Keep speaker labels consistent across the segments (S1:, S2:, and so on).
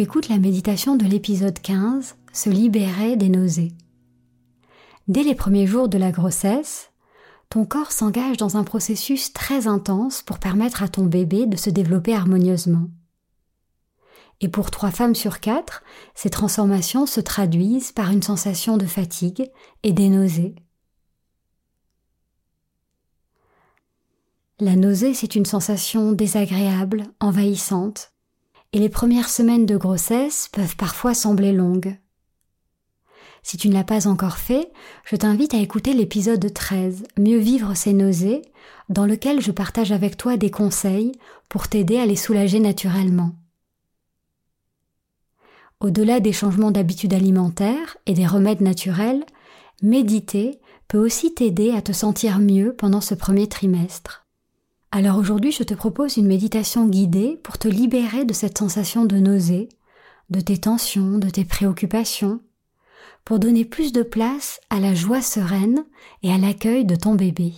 S1: Tu écoutes la méditation de l'épisode 15, Se libérer des nausées. Dès les premiers jours de la grossesse, ton corps s'engage dans un processus très intense pour permettre à ton bébé de se développer harmonieusement. Et pour trois femmes sur quatre, ces transformations se traduisent par une sensation de fatigue et des nausées. La nausée, c'est une sensation désagréable, envahissante, et les premières semaines de grossesse peuvent parfois sembler longues. Si tu ne l'as pas encore fait, je t'invite à écouter l'épisode 13, Mieux vivre ces nausées, dans lequel je partage avec toi des conseils pour t'aider à les soulager naturellement. Au-delà des changements d'habitude alimentaire et des remèdes naturels, méditer peut aussi t'aider à te sentir mieux pendant ce premier trimestre. Alors aujourd'hui, je te propose une méditation guidée pour te libérer de cette sensation de nausée, de tes tensions, de tes préoccupations, pour donner plus de place à la joie sereine et à l'accueil de ton bébé.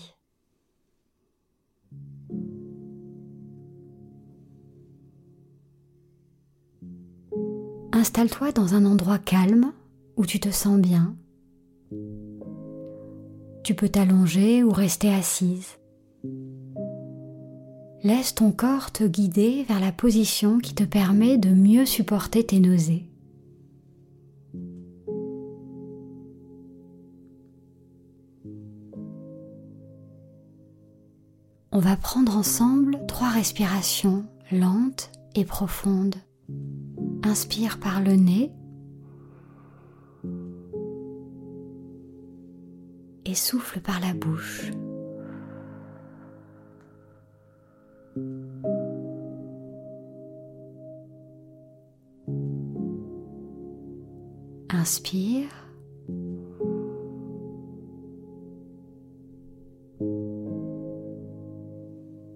S1: Installe-toi dans un endroit calme où tu te sens bien. Tu peux t'allonger ou rester assise. Laisse ton corps te guider vers la position qui te permet de mieux supporter tes nausées. On va prendre ensemble trois respirations lentes et profondes. Inspire par le nez et souffle par la bouche. Inspire.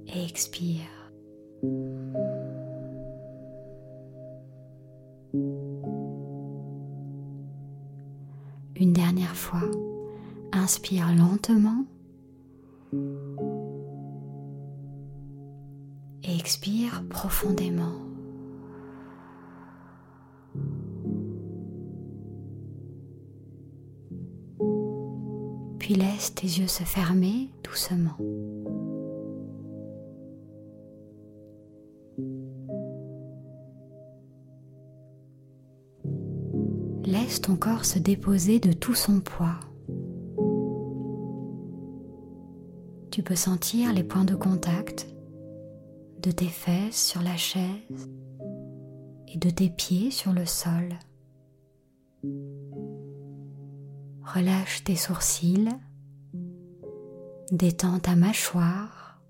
S1: Expire. Une dernière fois, inspire lentement et expire profondément. Laisse tes yeux se fermer doucement. Laisse ton corps se déposer de tout son poids. Tu peux sentir les points de contact de tes fesses sur la chaise et de tes pieds sur le sol. Relâche tes sourcils, détends ta mâchoire,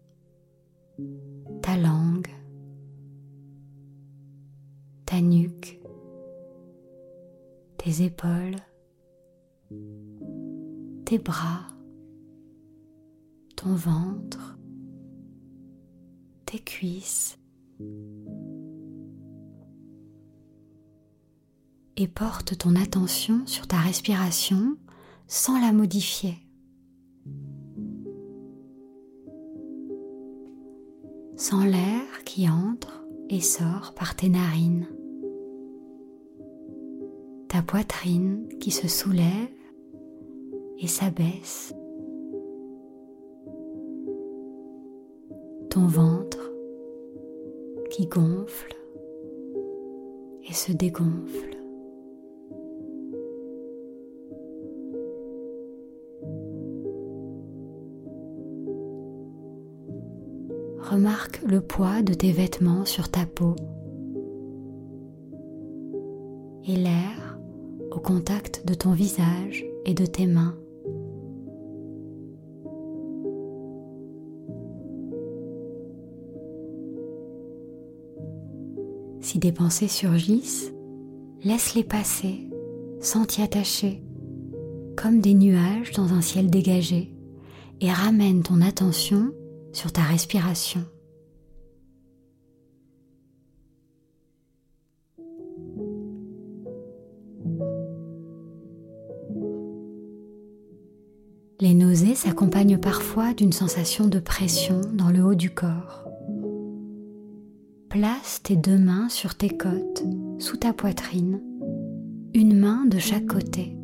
S1: ta langue, ta nuque tes épaules, tes bras, ton ventre, tes cuisses et porte ton attention sur ta respiration sans la modifier. Sans l'air qui entre et sort par tes narines. Ta poitrine qui se soulève et s'abaisse. Ton ventre qui gonfle et se dégonfle. Remarque le poids de tes vêtements sur ta peau et l'air au contact de ton visage et de tes mains. Si des pensées surgissent, laisse-les passer sans t'y attacher, comme des nuages dans un ciel dégagé, et ramène ton attention sur ta respiration. Les nausées s'accompagnent parfois d'une sensation de pression dans le haut du corps. Place tes deux mains sur tes côtes, sous ta poitrine, une main de chaque côté.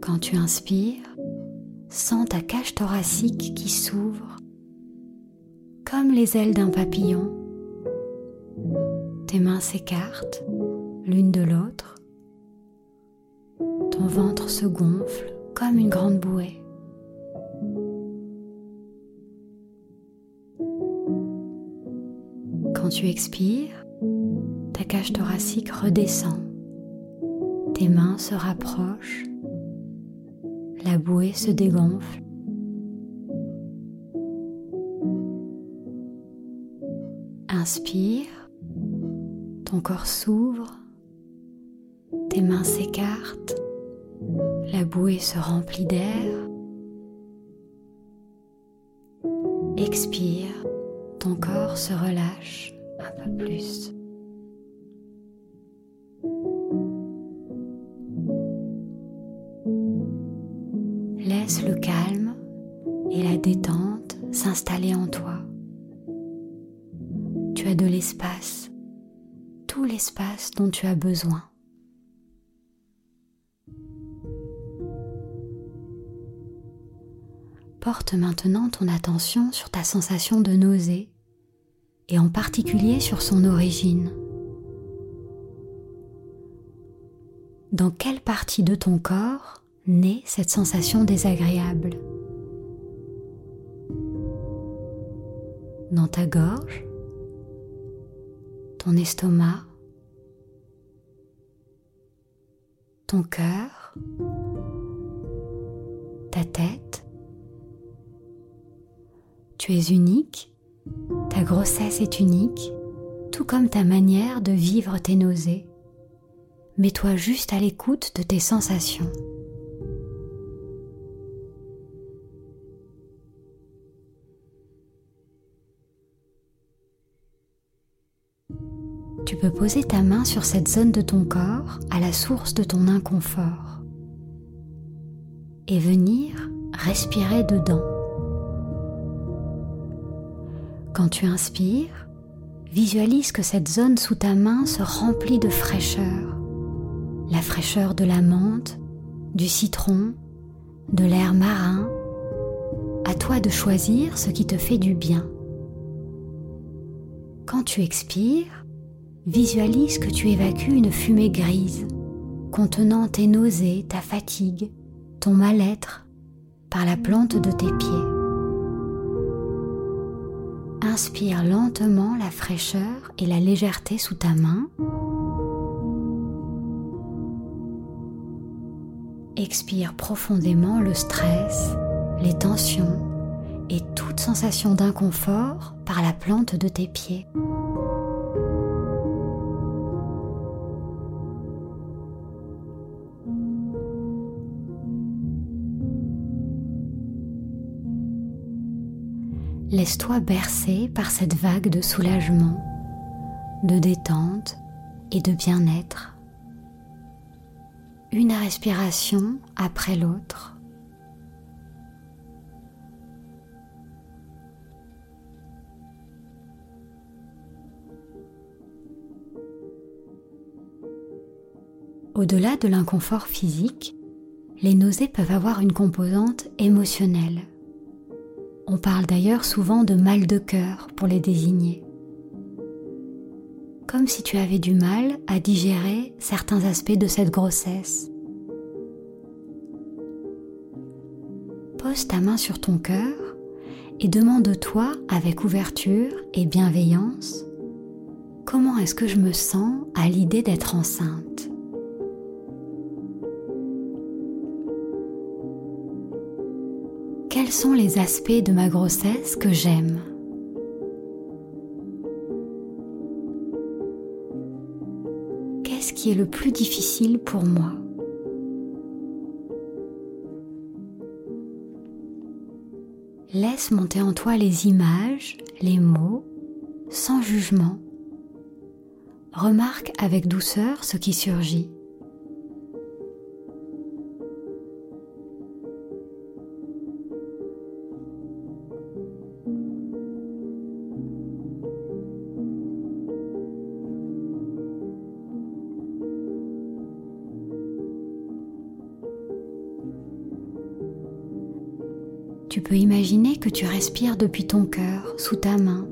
S1: Quand tu inspires, Sens ta cage thoracique qui s'ouvre comme les ailes d'un papillon. Tes mains s'écartent l'une de l'autre. Ton ventre se gonfle comme une grande bouée. Quand tu expires, ta cage thoracique redescend. Tes mains se rapprochent la bouée se dégonfle. Inspire, ton corps s'ouvre, tes mains s'écartent, la bouée se remplit d'air. Expire, ton corps se relâche un peu plus. En toi. Tu as de l'espace, tout l'espace dont tu as besoin. Porte maintenant ton attention sur ta sensation de nausée et en particulier sur son origine. Dans quelle partie de ton corps naît cette sensation désagréable? Dans ta gorge, ton estomac, ton cœur, ta tête. Tu es unique, ta grossesse est unique, tout comme ta manière de vivre tes nausées. Mets-toi juste à l'écoute de tes sensations. Poser ta main sur cette zone de ton corps à la source de ton inconfort et venir respirer dedans. Quand tu inspires, visualise que cette zone sous ta main se remplit de fraîcheur, la fraîcheur de la menthe, du citron, de l'air marin. À toi de choisir ce qui te fait du bien. Quand tu expires, visualise que tu évacues une fumée grise contenant tes nausées, ta fatigue, ton mal-être par la plante de tes pieds. Inspire lentement la fraîcheur et la légèreté sous ta main. Expire profondément le stress, les tensions et toute sensation d'inconfort par la plante de tes pieds. Laisse-toi bercer par cette vague de soulagement, de détente et de bien-être. Une respiration après l'autre. Au-delà de l'inconfort physique, les nausées peuvent avoir une composante émotionnelle. On parle d'ailleurs souvent de mal de cœur pour les désigner. Comme si tu avais du mal à digérer certains aspects de cette grossesse. Pose ta main sur ton cœur et demande-toi avec ouverture et bienveillance comment est-ce que je me sens à l'idée d'être enceinte? Quels sont les aspects de ma grossesse que j'aime Qu'est-ce qui est le plus difficile pour moi? Laisse monter en toi les images, les mots, sans jugement. Remarque avec douceur ce qui surgit. Imaginer que tu respires depuis ton cœur sous ta main.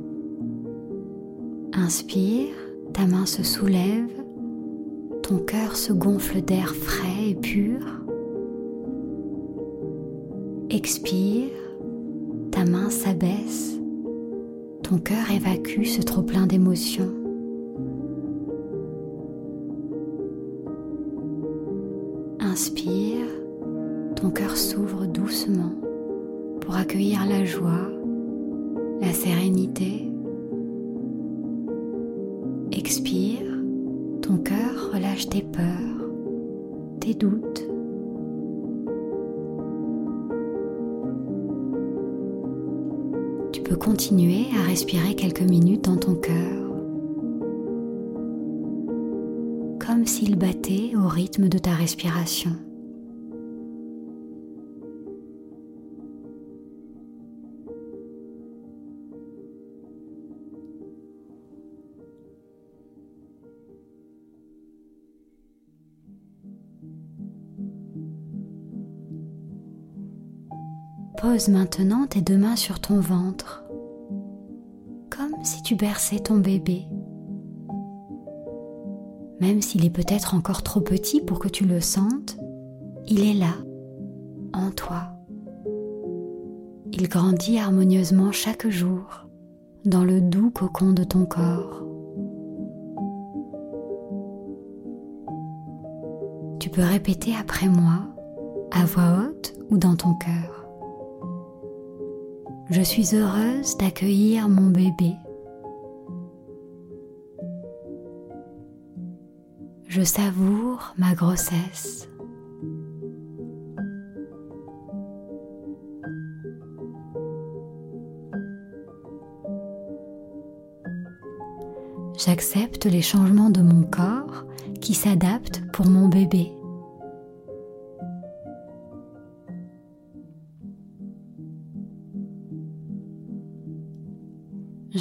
S1: Inspire, ta main se soulève, ton cœur se gonfle d'air frais et pur. Expire, ta main s'abaisse, ton cœur évacue ce trop plein d'émotions. Accueillir la joie, la sérénité. Expire, ton cœur relâche tes peurs, tes doutes. Tu peux continuer à respirer quelques minutes dans ton cœur, comme s'il battait au rythme de ta respiration. Maintenant tes deux mains sur ton ventre, comme si tu berçais ton bébé. Même s'il est peut-être encore trop petit pour que tu le sentes, il est là, en toi. Il grandit harmonieusement chaque jour dans le doux cocon de ton corps. Tu peux répéter après moi, à voix haute ou dans ton cœur. Je suis heureuse d'accueillir mon bébé. Je savoure ma grossesse. J'accepte les changements de mon corps qui s'adaptent pour mon bébé.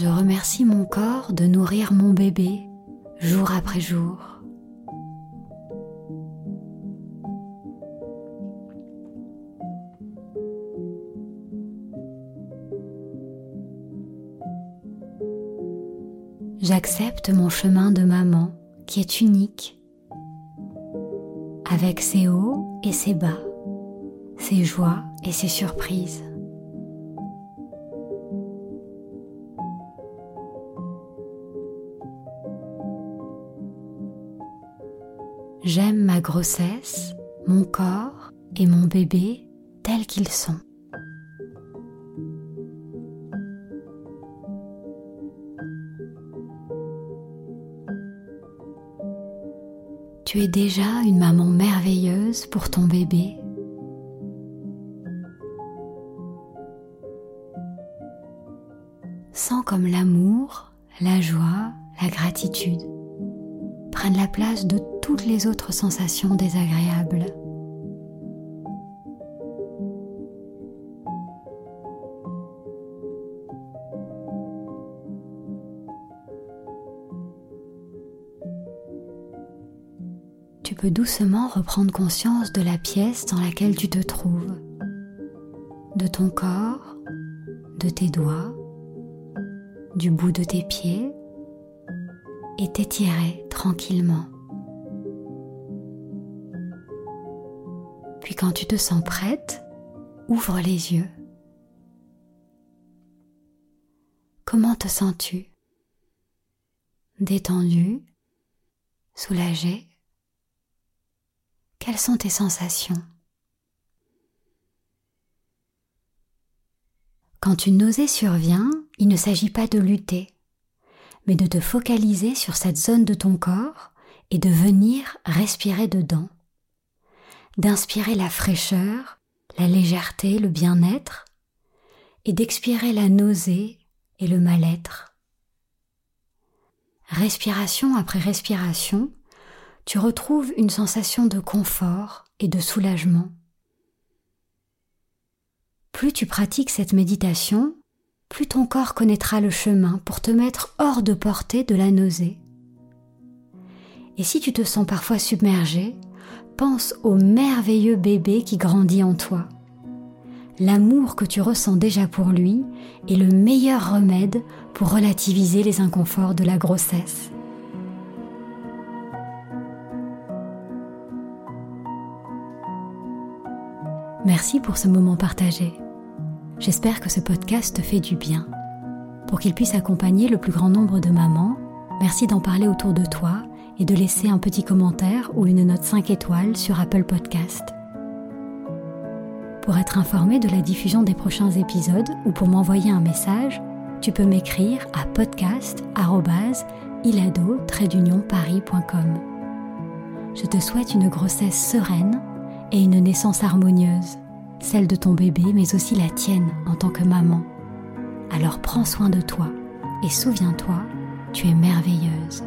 S1: Je remercie mon corps de nourrir mon bébé jour après jour. J'accepte mon chemin de maman qui est unique, avec ses hauts et ses bas, ses joies et ses surprises. Grossesse, mon corps et mon bébé tels qu'ils sont. Tu es déjà une maman merveilleuse pour ton bébé. Sens comme l'amour, la joie, la gratitude prennent la place de toutes les autres sensations désagréables. tu peux doucement reprendre conscience de la pièce dans laquelle tu te trouves, de ton corps, de tes doigts, du bout de tes pieds et t'étirer tranquillement. Puis quand tu te sens prête, ouvre les yeux. Comment te sens-tu? Détendu? Soulagé? Quelles sont tes sensations? Quand une nausée survient, il ne s'agit pas de lutter, mais de te focaliser sur cette zone de ton corps et de venir respirer dedans, d'inspirer la fraîcheur, la légèreté, le bien-être, et d'expirer la nausée et le mal-être. Respiration après respiration, tu retrouves une sensation de confort et de soulagement. Plus tu pratiques cette méditation, plus ton corps connaîtra le chemin pour te mettre hors de portée de la nausée. Et si tu te sens parfois submergé, pense au merveilleux bébé qui grandit en toi. L'amour que tu ressens déjà pour lui est le meilleur remède pour relativiser les inconforts de la grossesse. Merci pour ce moment partagé. J'espère que ce podcast te fait du bien. Pour qu'il puisse accompagner le plus grand nombre de mamans, merci d'en parler autour de toi et de laisser un petit commentaire ou une note 5 étoiles sur Apple Podcast. Pour être informé de la diffusion des prochains épisodes ou pour m'envoyer un message, tu peux m'écrire à podcast@ilado-paris.com. Je te souhaite une grossesse sereine et une naissance harmonieuse, celle de ton bébé mais aussi la tienne en tant que maman. Alors prends soin de toi et souviens-toi, tu es merveilleuse.